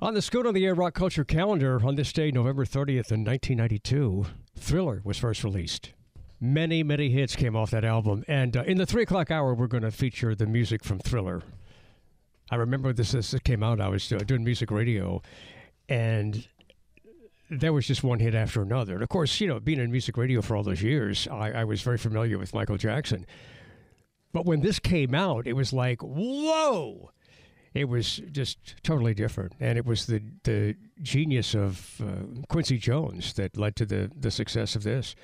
On the Scoot on the Air Rock Culture calendar, on this day, November 30th in 1992, Thriller was first released. Many, many hits came off that album. And uh, in the 3 o'clock hour, we're going to feature the music from Thriller. I remember this, this came out, I was uh, doing music radio, and there was just one hit after another. And of course, you know, being in music radio for all those years, I, I was very familiar with Michael Jackson. But when this came out, it was like, whoa! It was just totally different. And it was the, the genius of uh, Quincy Jones that led to the, the success of this.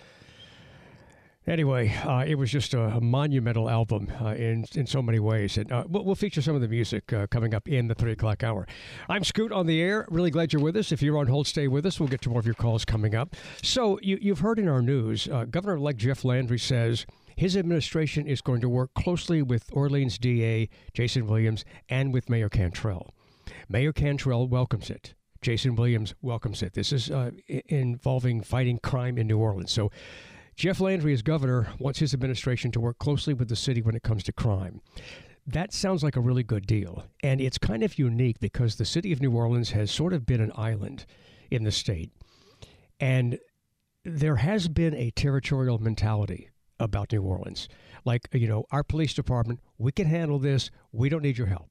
Anyway, uh, it was just a, monumental album uh, in in so many ways, and uh, we'll, we'll, feature some of the music uh, coming up in the three o'clock hour. I'm Scoot on the air. Really glad you're with us. If you're on hold, stay with us. We'll get to more of your calls coming up. So you, you've heard in our news, uh, Governor-elect Jeff Landry says his administration is going to work closely with Orleans DA Jason Williams and with Mayor Cantrell. Mayor Cantrell welcomes it. Jason Williams welcomes it. This is uh, involving fighting crime in New Orleans. So, Jeff Landry, as governor, wants his administration to work closely with the city when it comes to crime. That sounds like a really good deal. And it's kind of unique because the city of New Orleans has sort of been an island in the state. And there has been a territorial mentality about New Orleans. Like, you know, our police department, we can handle this. We don't need your help.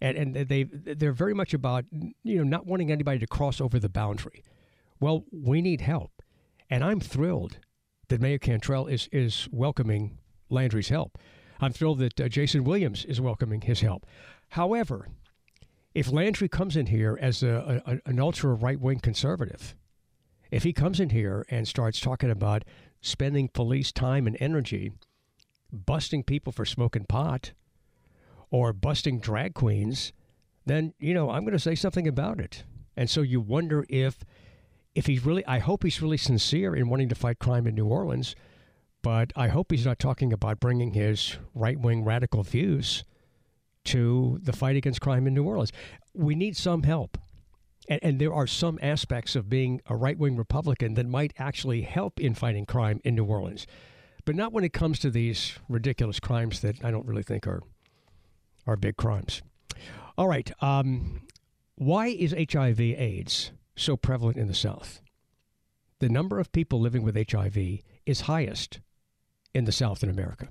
And, and they, they're very much about, you know, not wanting anybody to cross over the boundary. Well, we need help. And I'm thrilled that Mayor Cantrell is, is welcoming Landry's help. I'm thrilled that uh, Jason Williams is welcoming his help. However, if Landry comes in here as a, a an ultra right wing conservative, if he comes in here and starts talking about spending police time and energy busting people for smoking pot or busting drag queens, then, you know, I'm going to say something about it. And so you wonder if if he's really I hope he's really sincere in wanting to fight crime in New Orleans, but I hope he's not talking about bringing his right-wing radical views to the fight against crime in New Orleans. We need some help. And, and there are some aspects of being a right wing Republican that might actually help in fighting crime in New Orleans, but not when it comes to these ridiculous crimes that I don't really think are are big crimes. All right. Um, why is HIV/AIDS so prevalent in the South? The number of people living with HIV is highest in the South in America.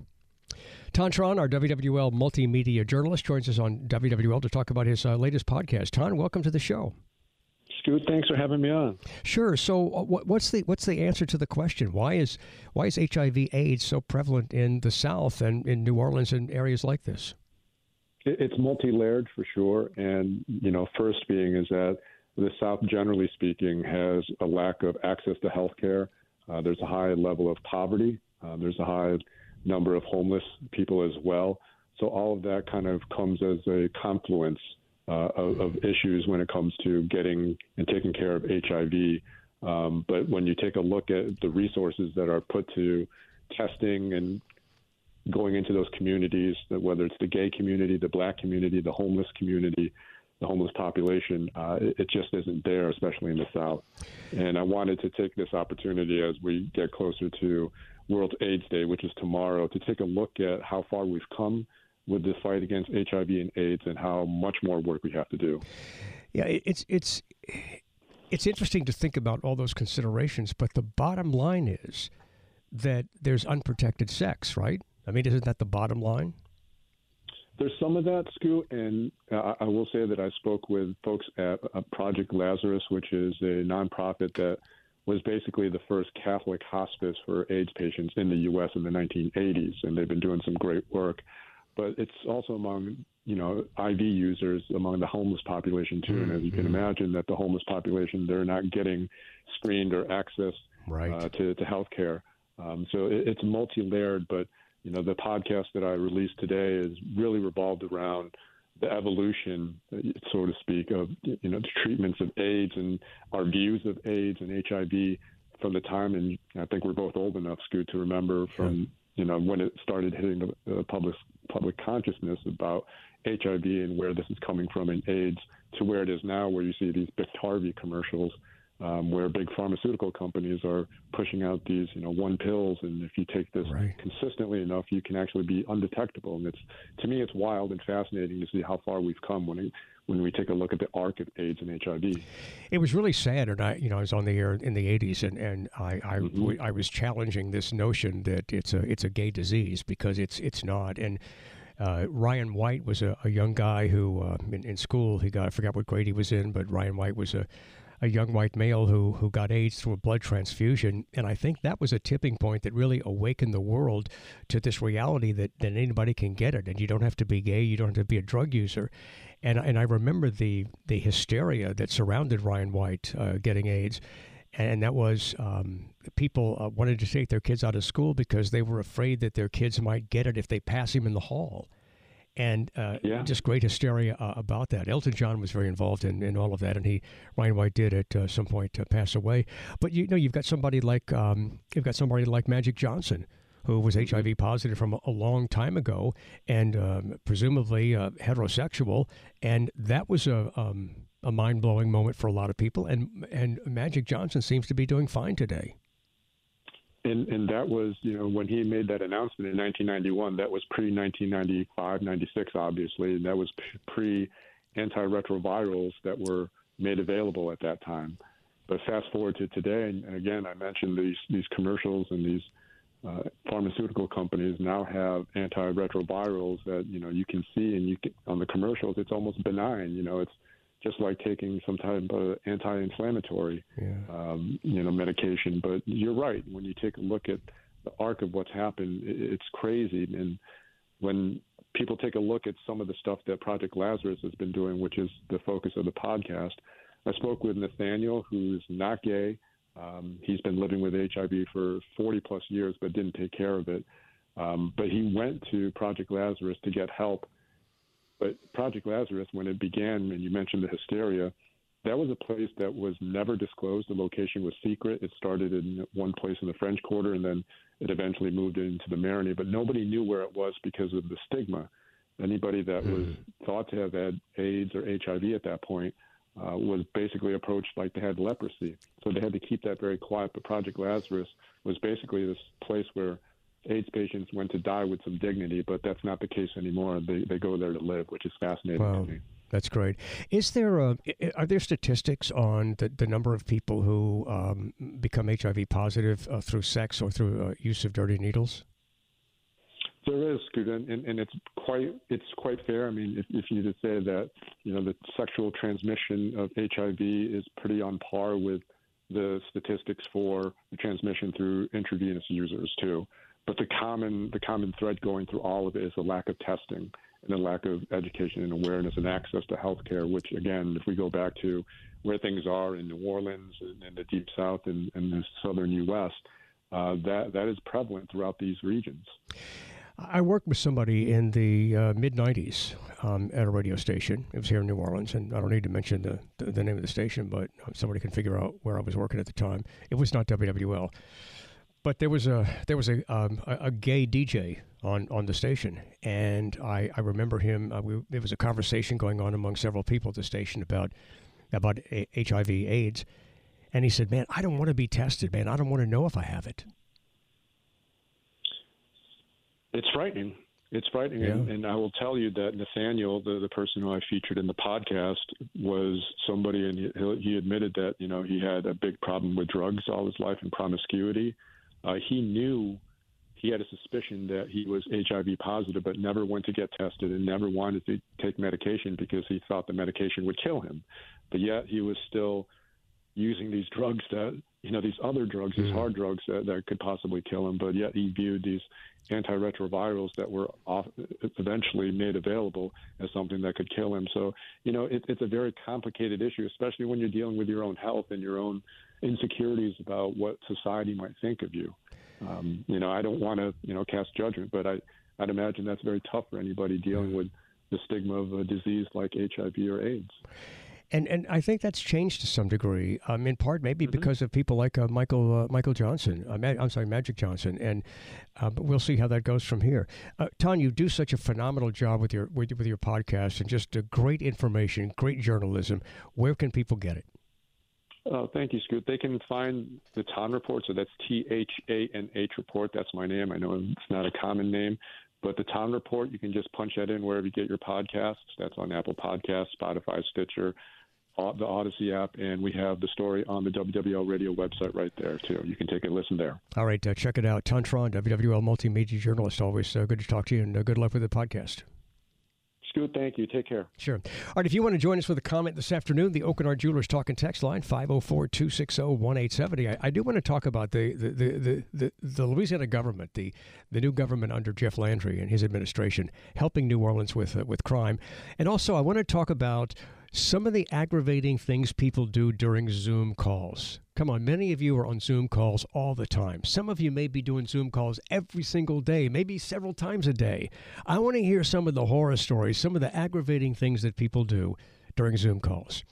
Thanh Truong, our WWL multimedia journalist, joins us on WWL to talk about his uh, latest podcast. Thanh, welcome to the show. Scoot, thanks for having me on. Sure. So, uh, what's the what's the answer to the question? Why is why is HIV/AIDS so prevalent in the South and in New Orleans and areas like this? It's multi-layered for sure, and you know, first being is that the South, generally speaking, has a lack of access to health care. Uh, there's a high level of poverty. Uh, there's a high number of homeless people as well. So all of that kind of comes as a confluence uh, of, of, issues when it comes to getting and taking care of HIV. Um, but when you take a look at the resources that are put to testing and going into those communities, whether it's the gay community, the black community, the homeless community, the homeless population, uh, it, it, just isn't there, especially in the South. And I wanted to take this opportunity as we get closer to World AIDS Day, which is tomorrow, to take a look at how far we've come with the fight against HIV and AIDS and how much more work we have to do. Yeah, it's it's it's interesting to think about all those considerations, but the bottom line is that there's unprotected sex, right? I mean, isn't that the bottom line? There's some of that, Scoot, and uh, I will say that I spoke with folks at uh, Project Lazarus, which is a nonprofit that was basically the first Catholic hospice for AIDS patients in the U.S. in the 1980s, and they've been doing some great work but it's also among you know IV users among the homeless population too. Mm-hmm. And as you can mm-hmm. imagine, that the homeless population they're not getting screened or access right. uh, to to health care. Um, so it, it's multi-layered, but you know the podcast that I released today is really revolved around the evolution, so to speak, of you know the treatments of AIDS and our views of AIDS and HIV from the time, and I think we're both old enough, Scoot, to remember from you know, when it started hitting the, the public public consciousness about HIV and where this is coming from in AIDS to where it is now, where you see these Biktarvy commercials, um, where big pharmaceutical companies are pushing out these, you know, one pills, and if you take this right. consistently enough, you can actually be undetectable. And it's to me, it's wild and fascinating to see how far we've come when it, when we take a look at the arc of AIDS and HIV. It was really sad, and I, you know, I was on the air in the '80s, and and I I, mm-hmm. I was challenging this notion that it's a it's a gay disease because it's it's not, and. Uh, Ryan White was a, a young guy who, uh, in, in school, he got I forgot what grade he was in, but Ryan White was a a young white male who who got AIDS through a blood transfusion, and I think that was a tipping point that really awakened the world to this reality that that anybody can get it, and you don't have to be gay, you don't have to be a drug user, and and I remember the the hysteria that surrounded Ryan White uh, getting AIDS. And that was um, people uh, wanted to take their kids out of school because they were afraid that their kids might get it if they pass him in the hall and uh, yeah. just great hysteria uh, about that. Elton John was very involved in, in all of that, and he Ryan White did at uh, some point uh, pass away. But you know, you've got somebody like um, you've got somebody like Magic Johnson. Who was mm-hmm. HIV positive from a, long time ago, and um, presumably uh, heterosexual, and that was a um, a mind blowing moment for a lot of people. And and Magic Johnson seems to be doing fine today and and that was you know when he made that announcement in 1991 that was pre 1995 96 obviously. And that was pre antiretrovirals that were made available at that time. But fast forward to today and again i mentioned these these commercials and these uh, pharmaceutical companies now have antiretrovirals that you know you can see and you can, on the commercials it's almost benign. You know it's just like taking some type of anti-inflammatory, yeah. um, you know, medication. But you're right. When you take a look at the arc of what's happened, it's crazy. And when people take a look at some of the stuff that Project Lazarus has been doing, which is the focus of the podcast, I spoke with Nathaniel, who's not gay. Um, he's been living with HIV for 40 plus years, but didn't take care of it. Um, but he went to Project Lazarus to get help but Project Lazarus, when it began, and you mentioned the hysteria, that was a place that was never disclosed. The location was secret. It started in one place in the French Quarter, and then it eventually moved into the Marigny. But nobody knew where it was because of the stigma. Anybody that mm. was hmm. thought to have had AIDS or HIV at that point uh, was basically approached like they had leprosy. So they had to keep that very quiet. But Project Lazarus was basically this place where AIDS patients went to die with some dignity, but that's not the case anymore. They, they go there to live, which is fascinating wow. to me. That's great. Is there a, are there statistics on the, the number of people who um, become HIV positive uh, through sex or through uh, use of dirty needles? There is, and, and, and, it's quite it's quite fair. I mean, if, if you to say that you know the sexual transmission of HIV is pretty on par with the statistics for the transmission through intravenous users too. But the common the common thread going through all of it is the lack of testing and the lack of education and awareness and access to health care, which again, if we go back to where things are in New Orleans and, the deep south and, and the southern U.S., uh, that that is prevalent throughout these regions. I worked with somebody in the uh, mid 90s um, at a radio station. It was here in New Orleans, and I don't need to mention the, the, the name of the station, but somebody can figure out where I was working at the time. It was not WWL. But there was a there was a um, a, a, gay DJ on, on the station, and I, I remember him. Uh, we, there was a conversation going on among several people at the station about about a- HIV/AIDS, and he said, "Man, I don't want to be tested. Man, I don't want to know if I have it." It's frightening. It's frightening, yeah. and, and, I will tell you that Nathaniel, the the person who I featured in the podcast, was somebody, and he, he admitted that you know he had a big problem with drugs all his life and promiscuity uh, he knew he had a suspicion that he was HIV positive, but never went to get tested and never wanted to take medication because he thought the medication would kill him. But yet he was still using these drugs that, you know, these other drugs, these mm-hmm. hard drugs that, that could possibly kill him. But yet he viewed these antiretrovirals that were off, eventually made available as something that could kill him. So, you know, it, it's a very complicated issue, especially when you're dealing with your own health and your own insecurities about what society might think of you. Um, you know, I don't want to, you know, cast judgment, but I, I'd imagine that's very tough for anybody dealing with the stigma of a disease like HIV or AIDS. And and I think that's changed to some degree, um, in part maybe mm-hmm. because of people like uh, Michael uh, Michael Johnson. Uh, I'm sorry, Magic Johnson, and uh, we'll see how that goes from here. Uh, Thanh, you do such a phenomenal job with your with, with your podcast and just great information, great journalism. Where can people get it? Oh, thank you, Scoot. They can find the Thanh Report, so that's T H A N H Report. That's my name. I know it's not a common name, but the Thanh Report, you can just punch that in wherever you get your podcasts. That's on Apple Podcasts, Spotify, Stitcher, the Odyssey app, and we have the story on the WWL radio website right there, too. You can take a listen there. All right, uh, check it out. Thanh Truong, WWL multimedia journalist. Always uh, good to talk to you, and uh, good luck with the podcast. Scoot, thank you. Take care. Sure. All right, if you want to join us with a comment this afternoon, the Aucoin Hart Jewelers Talking Text line, 504 260 1870. I do want to talk about the, the, the, the, the Louisiana government, the, the new government under Jeff Landry and his administration, helping New Orleans with, uh, with crime. And also, I want to talk about some of the aggravating things people do during Zoom calls. Come on, many of you are on Zoom calls all the time. Some of you may be doing Zoom calls every single day, maybe several times a day. I want to hear some of the horror stories, some of the aggravating things that people do during Zoom calls.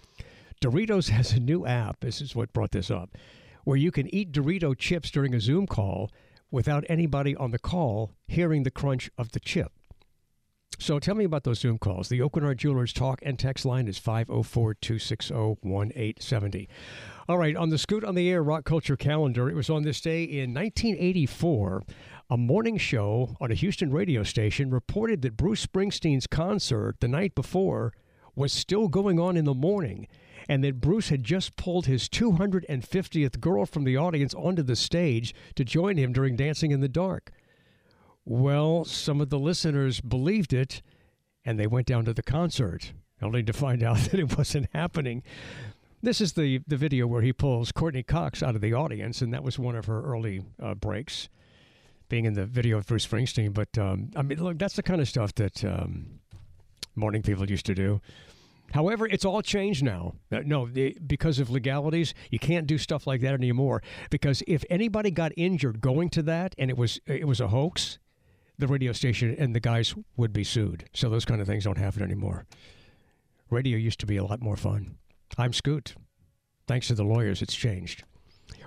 Doritos has a new app, this is what brought this up, where you can eat Dorito chips during a Zoom call without anybody on the call hearing the crunch of the chip. So tell me about those Zoom calls. The Aucoin Hart Jewelers talk and text line is 504 260 1870. All right, on the Scoot on the Air Rock Culture calendar, it was on this day in 1984. A morning show on a Houston radio station reported that Bruce Springsteen's concert the night before was still going on in the morning and that Bruce had just pulled his 250th girl from the audience onto the stage to join him during Dancing in the Dark. Well, some of the listeners believed it and they went down to the concert, only to find out that it wasn't happening. This is the, the video where he pulls Courteney Cox out of the audience, and that was one of her early uh, breaks, being in the video of Bruce Springsteen. But um, I mean, look, that's the kind of stuff that um, morning people used to do. However, it's all changed now. Uh, no, because of legalities, you can't do stuff like that anymore. Because if anybody got injured going to that, and it was it was a hoax, the radio station and the guys would be sued. So those kind of things don't happen anymore. Radio used to be a lot more fun. I'm Scoot. Thanks to the lawyers, it's changed.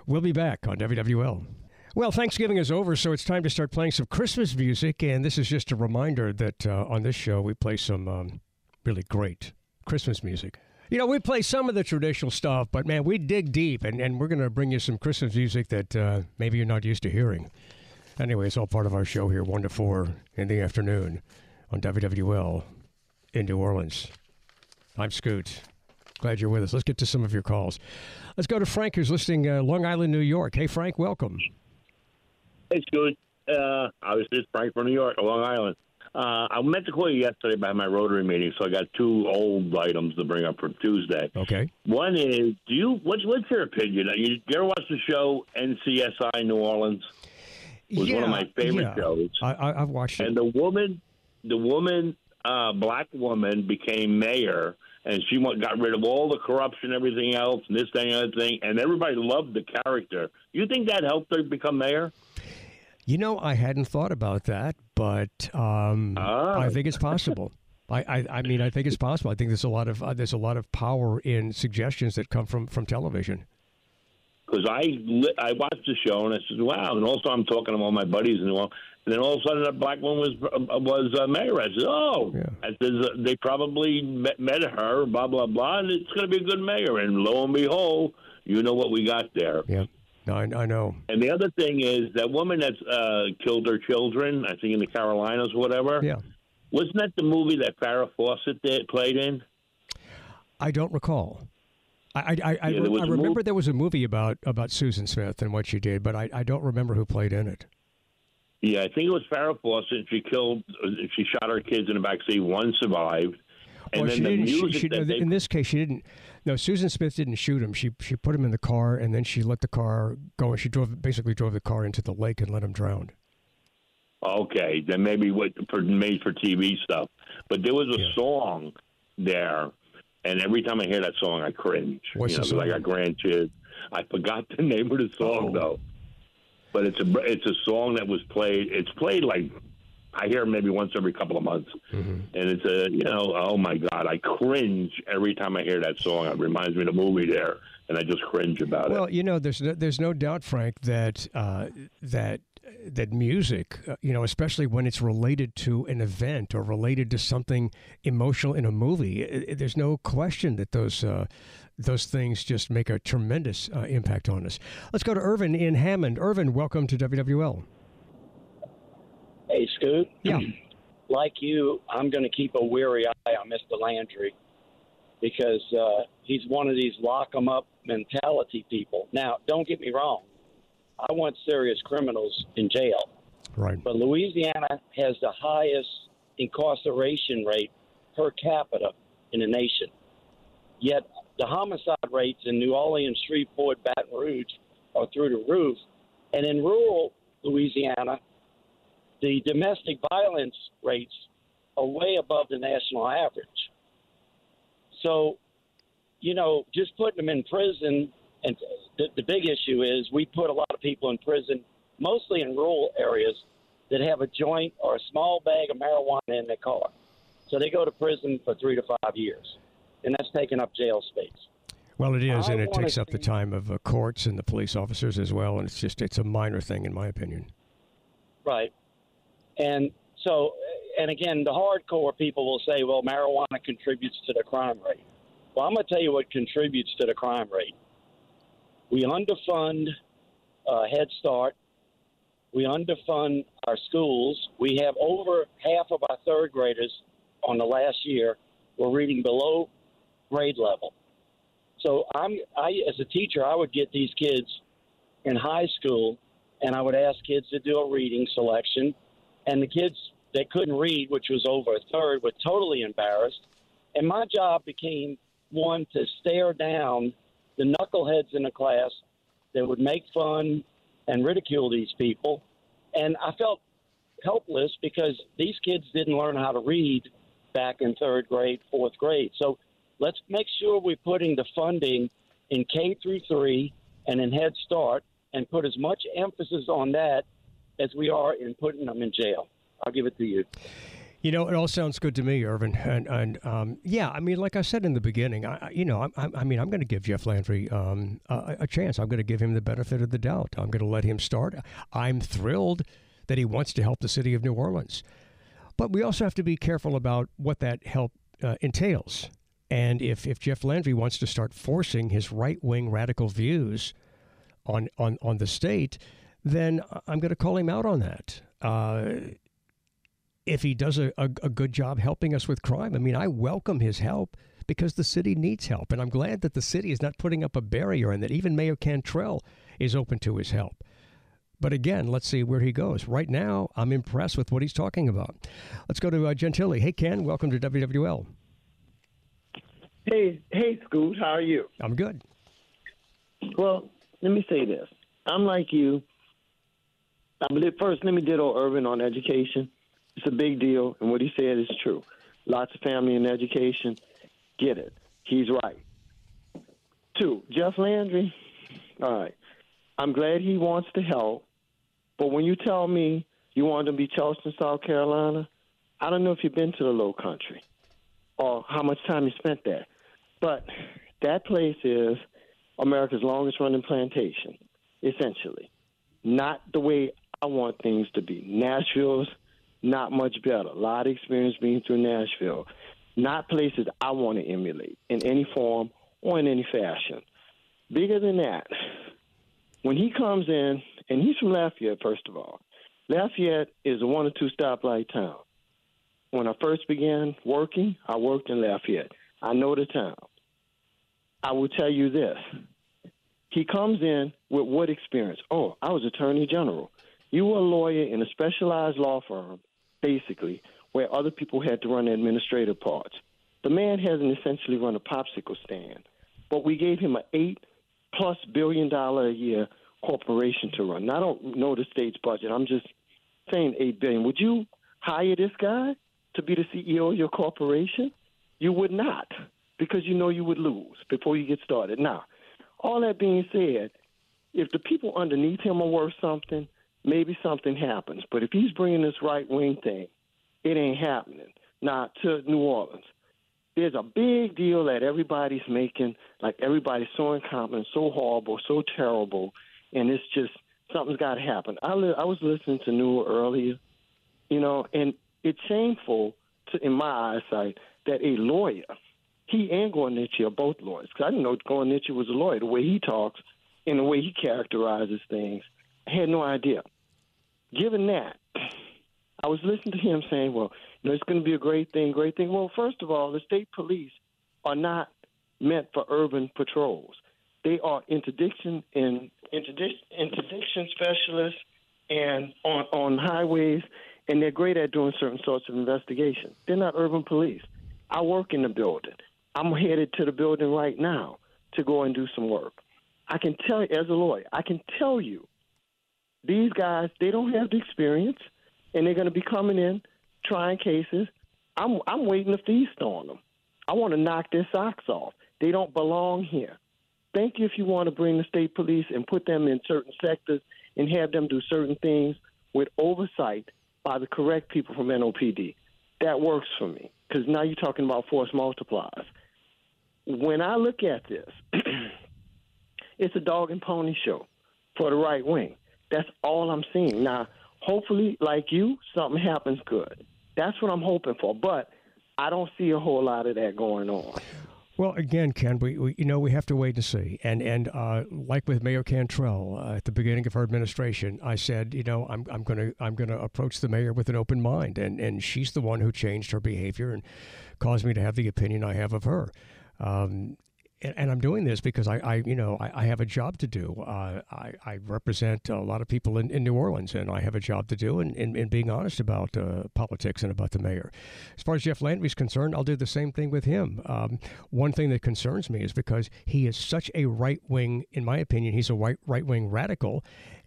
We'll be back on WWL. Well, Thanksgiving is over, so it's time to start playing some Christmas music. And this is just a reminder that uh, on this show, we play some um, really great Christmas music. You know, we play some of the traditional stuff, but man, we dig deep, and, and we're going to bring you some Christmas music that uh, maybe you're not used to hearing. Anyway, it's all part of our show here, 1 to 4 in the afternoon on WWL in New Orleans. I'm Scoot. Glad you're with us. Let's get to some of your calls. Let's go to Frank, who's listening uh, Long Island, New York. Hey, Frank, welcome. Hey, Scoot. Uh, obviously, it's Frank from New York, Long Island. Uh, I meant to call you yesterday about my Rotary meeting, so I got two old items to bring up for Tuesday. Okay. One is, do you what's what's your opinion? You, you ever watch the show NCSI New Orleans? Was yeah, one of my favorite yeah. shows. I, have watched it. And the woman, the woman, uh, black woman, became mayor, and she got rid of all the corruption, everything else, and this thing, other thing, and everybody loved the character. You think that helped her become mayor? You know, I hadn't thought about that, but um, ah. I think it's possible. I, I, I, mean, I think it's possible. I think there's a lot of uh, there's a lot of power in suggestions that come from from television because I I watched the show and I said, "Wow!" And also I'm talking to all my buddies and all. And then all of a sudden, a black woman was uh, was uh, mayor. I said, "Oh, yeah. I said, they probably met, met her, blah blah blah, and it's going to be a good mayor." And lo and behold, you know what we got there. Yeah, no, I, I know. And the other thing is that woman that's uh, killed her children, I think in the Carolinas or whatever. Yeah, wasn't that the movie that Farrah Fawcett did, played in? I don't recall. I I, I, I, I remember there was a movie about about Susan Smith and what she did, but I, I don't remember who played in it. Yeah, I think it was Farrah Fawcett. She killed. Uh, she shot her kids in the backseat. One survived. And well, then she the didn't, music she, she, that they, in this case, she didn't. No, Susan Smith didn't shoot him. She she put him in the car, and then she let the car go. She drove basically drove the car into the lake and let him drown. Okay, then maybe what for made for TV stuff. But there was a yeah. song there and every time I hear that song, I cringe. What's you know, the song? I got grandkids. I forgot the name of the song oh. though, but it's a it's a song that was played. It's played like I hear it maybe once every couple of months, mm-hmm. and it's a you know oh my god, I cringe every time I hear that song. It reminds me of the movie there, and I just cringe about well, it. Well, you know, there's no, there's no doubt, Frank, that uh, that that music, uh, you know, especially when it's related to an event or related to something emotional in a movie, it, it, there's no question that those uh, those things just make a tremendous uh, impact on us. Let's go to Irvin in Hammond. Irvin, welcome to WWL. Hey, Scoot. Yeah. like you, I'm going to keep a weary eye on Mr. Landry because uh, he's one of these lock 'em up mentality people. Now, don't get me wrong. I want serious criminals in jail. Right. But Louisiana has the highest incarceration rate per capita in the nation. Yet the homicide rates in New Orleans, Shreveport, Baton Rouge are through the roof. And in rural Louisiana, the domestic violence rates are way above the national average. So, you know, just putting them in prison, and the, the big issue is we put a lot of people in prison, mostly in rural areas, that have a joint or a small bag of marijuana in their car. So they go to prison for three to five years, and that's taking up jail space. Well, it is, I and it takes up the time of uh, courts and the police officers as well. And it's just it's a minor thing, in my opinion. Right. And so, and again, the hardcore people will say, well, marijuana contributes to the crime rate. Well, I'm going to tell you what contributes to the crime rate. We underfund uh, Head Start. We underfund our schools. We have over half of our third graders on the last year were reading below grade level. So I'm, I, as a teacher, I would get these kids in high school and I would ask kids to do a reading selection. And the kids that couldn't read, which was over a third, were totally embarrassed. And my job became one to stare down the knuckleheads in the class that would make fun and ridicule these people. And I felt helpless because these kids didn't learn how to read back in third grade, fourth grade. So let's make sure we're putting the funding in K through three and in Head Start and put as much emphasis on that as we are in putting them in jail. I'll give it to you. You know, it all sounds good to me, Irvin. And, and um, yeah, I mean, like I said in the beginning, I, you know, I, I mean, I'm going to give Jeff Landry um, a, a chance. I'm going to give him the benefit of the doubt. I'm going to let him start. I'm thrilled that he wants to help the city of New Orleans. But we also have to be careful about what that help uh, entails. And if, if Jeff Landry wants to start forcing his right wing radical views on, on, on the state, then I'm going to call him out on that. Uh, if he does a, a, a good job helping us with crime. I mean, I welcome his help because the city needs help. And I'm glad that the city is not putting up a barrier and that even Mayor Cantrell is open to his help. But again, let's see where he goes. Right now, I'm impressed with what he's talking about. Let's go to uh, Gentilly. Hey, Ken, welcome to WWL. Hey, hey, Scoot, how are you? I'm good. Well, let me say this. I'm like you. I believe first, let me ditto Irvin on education. It's a big deal, and what he said is true. Lots of family and education. Get it. He's right. Two, Jeff Landry. All right. I'm glad he wants to help, but when you tell me you want to be Charleston, South Carolina, I don't know if you've been to the Low Country or how much time you spent there. But that place is America's longest running plantation, essentially. Not the way I want things to be. Nashville's not much better. A lot of experience being through Nashville. Not places I want to emulate in any form or in any fashion. Bigger than that, when he comes in, and he's from Lafayette, first of all. Lafayette is a one or two stoplight town. When I first began working, I worked in Lafayette. I know the town. I will tell you this. He comes in with what experience? Oh, I was attorney general. You were a lawyer in a specialized law firm, basically, where other people had to run administrative parts. The man hasn't essentially run a popsicle stand, but we gave him an eight plus billion dollar a year corporation to run. Now, I don't know the state's budget. I'm just saying eight billion. Would you hire this guy to be the CEO of your corporation? You would not, because you know you would lose before you get started. Now, all that being said, if the people underneath him are worth something, maybe something happens. But if he's bringing this right wing thing, it ain't happening. Now, to New Orleans, there's a big deal that everybody's making, like everybody's so incompetent, so horrible, so terrible, and it's just something's got to happen. I li- I was listening to Newell earlier, you know, and it's shameful to, in my eyesight that a lawyer, he and Gornichi are both lawyers. Because I didn't know Gornichi was a lawyer. The way he talks and the way he characterizes things, Had no idea. Given that, I was listening to him saying, well, you know, it's going to be a great thing, great thing. Well, first of all, the state police are not meant for urban patrols. They are interdiction and interdiction, interdiction specialists and on, on highways, and they're great at doing certain sorts of investigations. They're not urban police. I work in the building. I'm headed to the building right now to go and do some work. I can tell you, as a lawyer, I can tell you, these guys, they don't have the experience, and they're going to be coming in, trying cases. I'm, I'm waiting to feast on them. I want to knock their socks off. They don't belong here. Thank you if you want to bring the state police and put them in certain sectors and have them do certain things with oversight by the correct people from NOPD. That works for me because now you're talking about force multipliers. When I look at this, it's a dog and pony show for the right wing. That's all I'm seeing. Now, hopefully, like you, something happens good. That's what I'm hoping for. But I don't see a whole lot of that going on. Well, again, Ken, we, we, you know we have to wait and see. And and uh, like with Mayor Cantrell uh, at the beginning of her administration, I said, you know, I'm I'm gonna I'm gonna approach the mayor with an open mind, and and she's the one who changed her behavior and caused me to have the opinion I have of her. Um, and, and, I'm doing this because I, I you know, I, I, have a job to do. Uh, I, I, represent a lot of people in, in, New Orleans, and I have a job to do in, in, in being honest about uh, politics and about the mayor. As far as Jeff Landry's concerned, I'll do the same thing with him. Um, one thing that concerns me is because he is such a right wing, in my opinion, he's a right wing radical,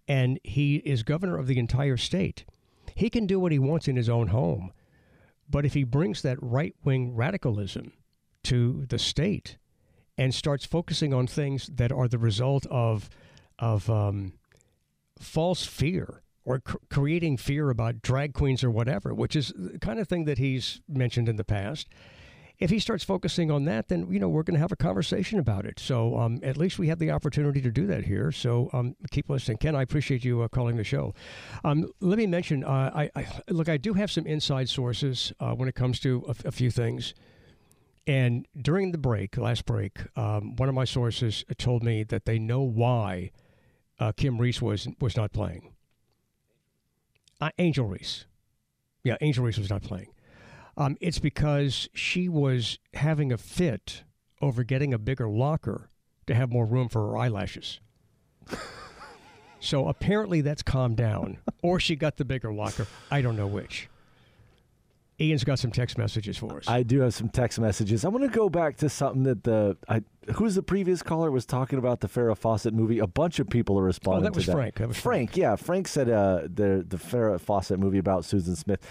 and he is governor of the entire state. He can do what he wants in his own home, but if he brings that right wing radicalism to the state and starts focusing on things that are the result of of um, false fear or cr- creating fear about drag queens or whatever, which is the kind of thing that he's mentioned in the past. If he starts focusing on that, then you know we're going to have a conversation about it. So um, at least we have the opportunity to do that here. So um, keep listening, Ken. I appreciate you uh, calling the show. Um, let me mention, uh, I, I, look, I do have some inside sources uh, when it comes to a, few things. And during the break, last break, um, one of my sources told me that they know why uh, Kim Reese was was not playing. Uh, Angel Reese, yeah, Angel Reese was not playing. Um, it's because she was having a fit over getting a bigger locker to have more room for her eyelashes. so apparently that's calmed down, or she got the bigger locker. I don't know which. Ian's got some text messages for us. I do have some text messages. I want to go back to something that the I, who's the previous caller was talking about the Farrah Fawcett movie. A bunch of people are responding. Oh, that was that. Frank. That was Frank. Frank. Yeah, Frank said uh, the the Farrah Fawcett movie about Susan Smith.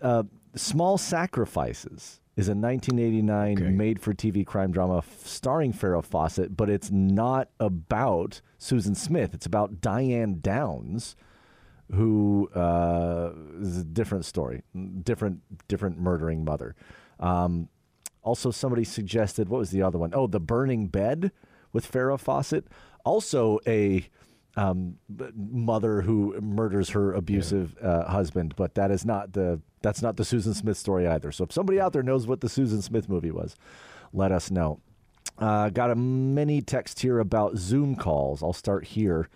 Uh, Small Sacrifices is a 1989 okay. made-for-TV crime drama starring Farrah Fawcett, but it's not about Susan Smith. It's about Diane Downs who uh, is a different story, different different murdering mother. Um, also, somebody suggested what was the other one? Oh, the burning bed with Farrah Fawcett. Also, a um, mother who murders her abusive yeah. uh, husband, but that is not the that's not the Susan Smith story either. So if somebody out there knows what the Susan Smith movie was, let us know. Uh, got a many text here about Zoom calls. I'll start here.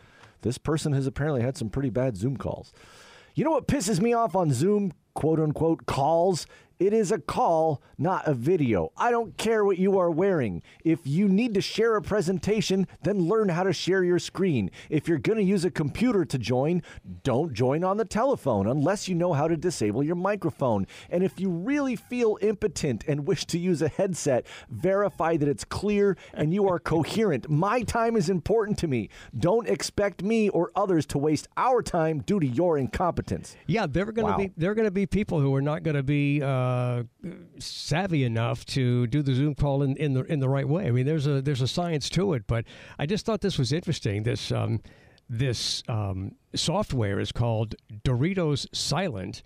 This person has apparently had some pretty bad Zoom calls. You know what pisses me off on Zoom, quote unquote, calls it is a call, not a video. I don't care what you are wearing. If you need to share a presentation, then learn how to share your screen. If you're going to use a computer to join, don't join on the telephone unless you know how to disable your microphone. And if you really feel impotent and wish to use a headset, verify that it's clear and you are coherent. My time is important to me. Don't expect me or others to waste our time due to your incompetence. Yeah, there are going to wow. be there are going to be people who are not going to be uh, savvy enough to do the Zoom call in, in the in the right way. I mean, there's a there's a science to it, but I just thought this was interesting. This um, this um, software is called Doritos Silent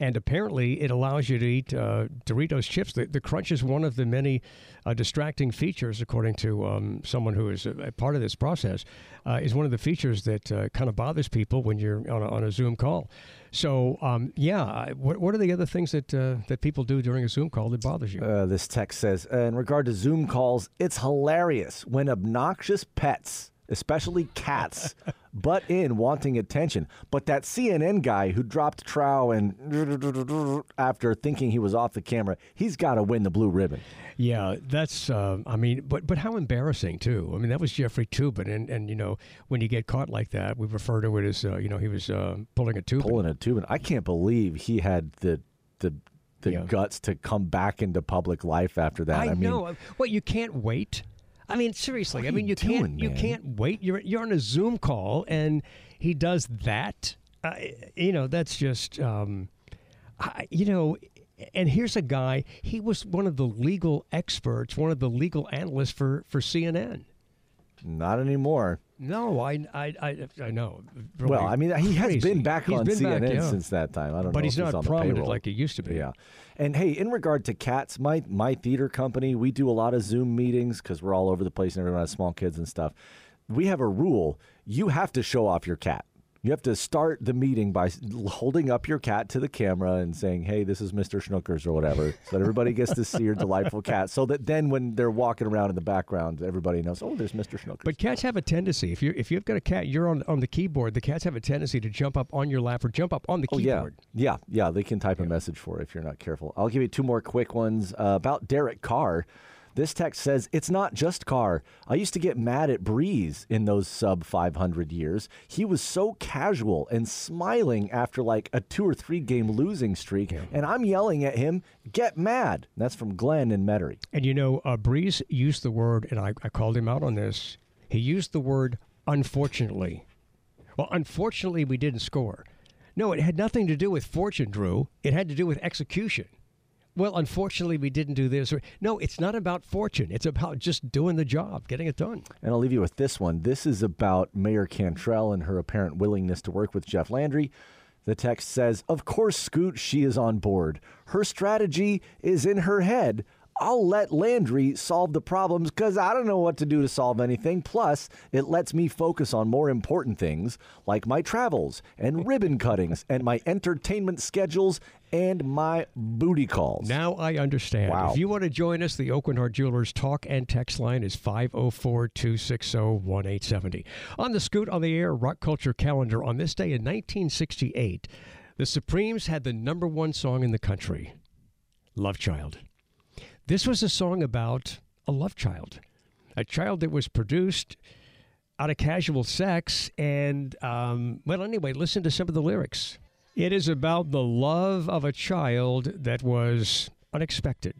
and apparently it allows you to eat uh, Doritos chips. The, the, crunch is one of the many uh, distracting features, according to um, someone who is a, a, part of this process, uh, is one of the features that uh, kind of bothers people when you're on a, on a Zoom call. So, um, yeah, what, what are the other things that uh, that people do during a Zoom call that bothers you? Uh, this text says, in regard to Zoom calls, it's hilarious when obnoxious pets especially cats, butt in wanting attention. But that CNN guy who dropped trow and after thinking he was off the camera, he's got to win the blue ribbon. Yeah, that's. Uh, I mean, but but how embarrassing too. I mean, that was Jeffrey Toobin, and and you know when you get caught like that, we refer to it as uh, you know he was uh, pulling a Toobin. Pulling a Toobin. I can't believe he had the the the yeah. guts to come back into public life after that. I, I know. Mean, what you can't wait. I mean, seriously. I mean, you, doing, can't. Man? You can't wait. You're you're on a Zoom call, and he does that. Uh, you know, that's just. Um, I, you know, and here's a guy. He was one of the legal experts, one of the legal analysts for for CNN. Not anymore. No, I I I, I know. Really well, I mean, he has crazy. been back he's on been CNN back, yeah. since that time. I don't but know. But he's not he's prominent like he used to be. Yeah. And hey, in regard to cats, my my theater company, we do a lot of Zoom meetings because we're all over the place and everyone has small kids and stuff. We have a rule: you have to show off your cat. You have to start the meeting by holding up your cat to the camera and saying, "Hey, this is Mr. Schnookers" or whatever, so that everybody gets to see your delightful cat. So that then, when they're walking around in the background, everybody knows, "Oh, there's Mr. Schnookers." But cats have a tendency. If you if you've got a cat, you're on on the keyboard. The cats have a tendency to jump up on your lap or jump up on the keyboard. Oh, yeah, yeah, yeah. They can type yeah. a message for it if you're not careful. I'll give you two more quick ones uh, about Derek Carr. This text says, It's not just Carr. I used to get mad at Brees in those sub 500 years. He was so casual and smiling after like a two or three game losing streak. Yeah. And I'm yelling at him, Get mad. That's from Glenn and Metairie. And you know, uh, Brees used the word, and I, I called him out on this. He used the word unfortunately. Well, unfortunately, we didn't score. No, it had nothing to do with fortune, Drew. It had to do with execution well, unfortunately, we didn't do this. No, it's not about fortune. It's about just doing the job, getting it done. And I'll leave you with this one. This is about Mayor Cantrell and her apparent willingness to work with Jeff Landry. The text says, Of course, Scoot, she is on board. Her strategy is in her head. I'll let Landry solve the problems because I don't know what to do to solve anything. Plus, it lets me focus on more important things like my travels and ribbon cuttings and my entertainment schedules and my booty calls. Now I understand. Wow. If you want to join us, the Aucoin Hart Jewelers talk and text line is 504 260 1870. On the Scoot on the Air Rock Culture calendar on this day in 1968, the Supremes had the number one song in the country Love Child. This was a song about a love child, a child that was produced out of casual sex. And, um, well, anyway, listen to some of the lyrics. It is about the love of a child that was unexpected.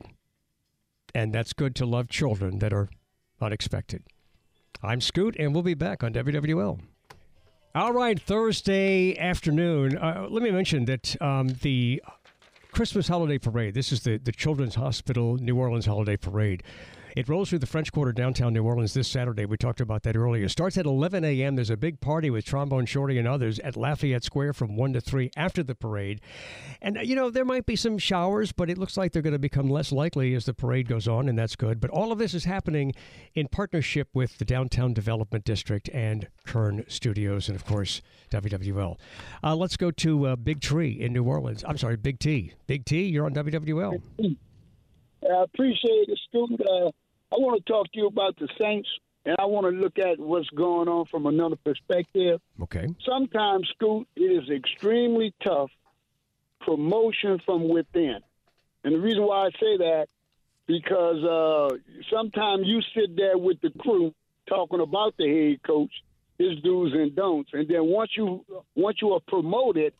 And that's good to love children that are unexpected. I'm Scoot, and we'll be back on WWL. All right, Thursday afternoon. Uh, let me mention that um, the Christmas Holiday Parade. This is the, the Children's Hospital New Orleans Holiday Parade. It rolls through the French Quarter downtown New Orleans this Saturday. We talked about that earlier. It starts at 11 a.m. There's a big party with Trombone Shorty and others at Lafayette Square from 1 to 3 after the parade. And, uh, you know, there might be some showers, but it looks like they're going to become less likely as the parade goes on, and that's good. But all of this is happening in partnership with the Downtown Development District and Kern Studios, and of course, WWL. Uh, let's go to uh, Big Tree in New Orleans. I'm sorry, Big T. Big T, you're on WWL. I appreciate it, student. Uh, I want to talk to you about the Saints, and I want to look at what's going on from another perspective. Okay. Sometimes, Scoot, it is extremely tough promotion from within. And the reason why I say that, because uh, sometimes you sit there with the crew talking about the head coach, his do's and don'ts, and then once you once you are promoted,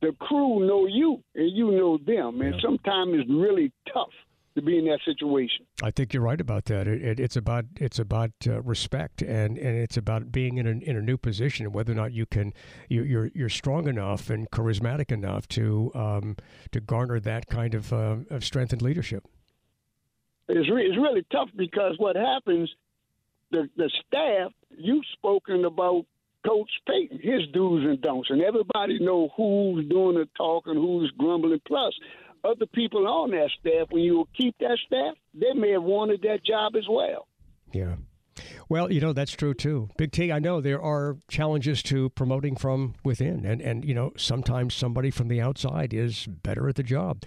the crew know you and you know them, and yeah. sometimes it's really tough to be in that situation. I think you're right about that. It, it, it's about it's about uh, respect and, and it's about being in a, in a new position and whether or not you can you, are you're, you're strong enough and charismatic enough to um, to garner that kind of, uh, of strength and leadership. It's re- it's really tough because what happens, the the staff you've spoken about Coach Payton, his do's and don'ts, and everybody know who's doing the talking, who's grumbling. Plus, other people on that staff, when you keep that staff, they may have wanted that job as well. Yeah. Well, you know that's true too. Big T, I know there are challenges to promoting from within, and and you know sometimes somebody from the outside is better at the job.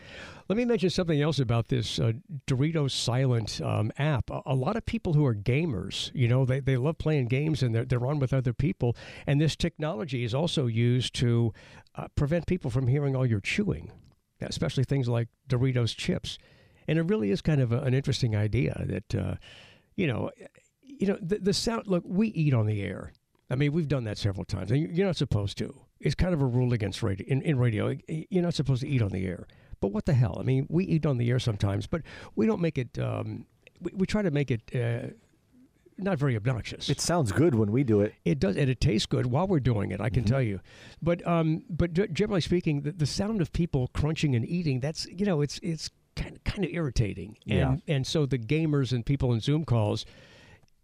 Let me mention something else about this uh, Doritos Silent um, app. A, a, lot of people who are gamers, you know, they, they love playing games and they're, they're on with other people. And this technology is also used to uh, prevent people from hearing all your chewing, especially things like Doritos chips. And it really is kind of a, an interesting idea that, uh, you know, you know, the, the sound, look, we eat on the air. I mean, we've done that several times, and you're not supposed to. It's kind of a rule against radio. In, in radio, you're not supposed to eat on the air. But what the hell? I mean, we eat on the air sometimes, but we don't make it. Um, we, we, try to make it uh, not very obnoxious. It sounds good when we do it. It does, and it tastes good while we're doing it. I can mm-hmm. tell you. But um, but generally speaking, the, the sound of people crunching and eating—that's you know, it's it's kind of, kind of irritating. And yeah. and so the gamers and people in Zoom calls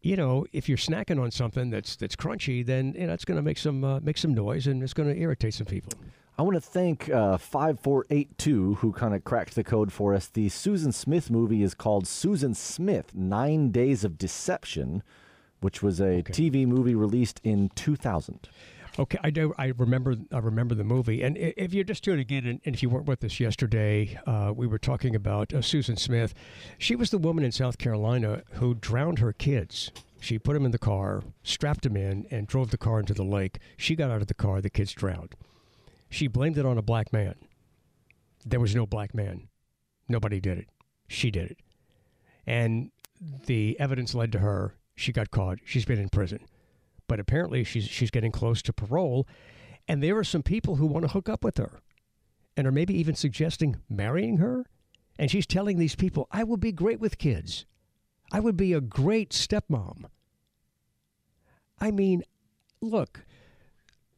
you know, if you're snacking on something that's that's crunchy, then you know, it's going to make some uh, make some noise and it's going to irritate some people. I want to thank uh, 5482 who kind of cracked the code for us. The Susan Smith movie is called Susan Smith Nine Days of Deception, which was a okay. TV movie released in 2000. Okay, I do. I remember. I remember the movie. And if you're just tuning in, again and if you weren't with us yesterday, uh, we were talking about uh, Susan Smith. She was the woman in South Carolina who drowned her kids. She put them in the car, strapped them in, and drove the car into the lake. She got out of the car. The kids drowned. She blamed it on a black man. There was no black man. Nobody did it. She did it. And the evidence led to her. She got caught. She's been in prison but apparently she's she's getting close to parole, and there are some people who want to hook up with her, and are maybe even suggesting marrying her, and she's telling these people, "I would be great with kids, I would be a great stepmom." I mean, look,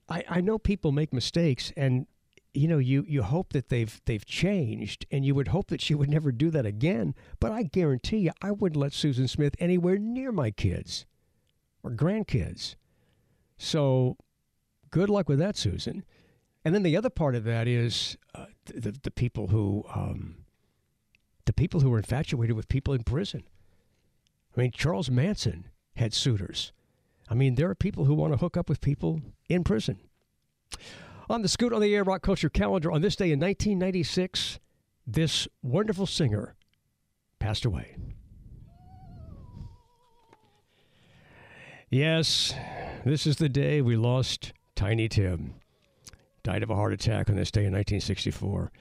I I know people make mistakes, and you know you you hope that they've they've changed and you would hope that she would never do that again but i guarantee you i wouldn't let susan smith anywhere near my kids or grandkids so good luck with that, Susan. And then the other part of that is uh, the, the people who um, the people who are infatuated with people in prison. I mean, Charles Manson had suitors. I mean, there are people who want to hook up with people in prison. On the Scoot on the Air Rock Culture calendar, on this day in 1996, this wonderful singer passed away. Yes, this is the day we lost Tiny Tim. Died of a heart attack on this day in 1964.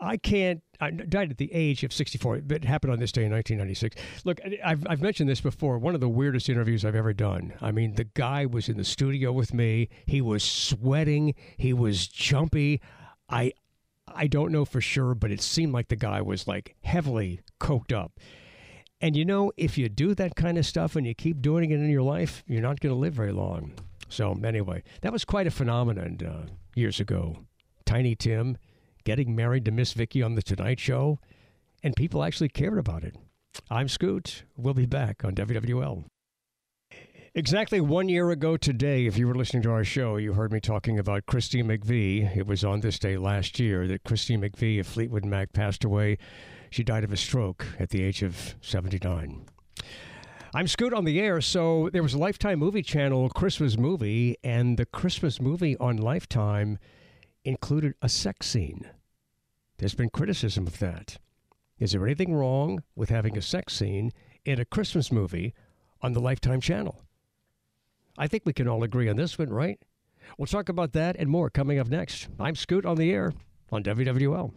I can't. I died at the age of 64. It happened on this day in 1996. Look, I've, I've mentioned this before. One of the weirdest interviews I've ever done. I mean, the guy was in the studio with me. He was sweating. He was jumpy. I I don't know for sure, but it seemed like the guy was like heavily coked up. And you know, if you do that kind of stuff and you keep doing it in your life, you're not going to live very long. So, anyway, that was quite a phenomenon uh, years ago. Tiny Tim getting married to Miss Vicky on The Tonight Show, and people actually cared about it. I'm Scoot. We'll be back on WWL. Exactly one year ago today, if you were listening to our show, you heard me talking about Christine McVie. It was on this day last year that Christine McVie of Fleetwood Mac passed away she died of a stroke at the age of 79. I'm Scoot on the air. So there was a Lifetime movie channel Christmas movie, and the Christmas movie on Lifetime included a sex scene. There's been criticism of that. Is there anything wrong with having a sex scene in a Christmas movie on the Lifetime channel? I think we can all agree on this one, right? We'll talk about that and more coming up next. I'm Scoot on the air on WWL.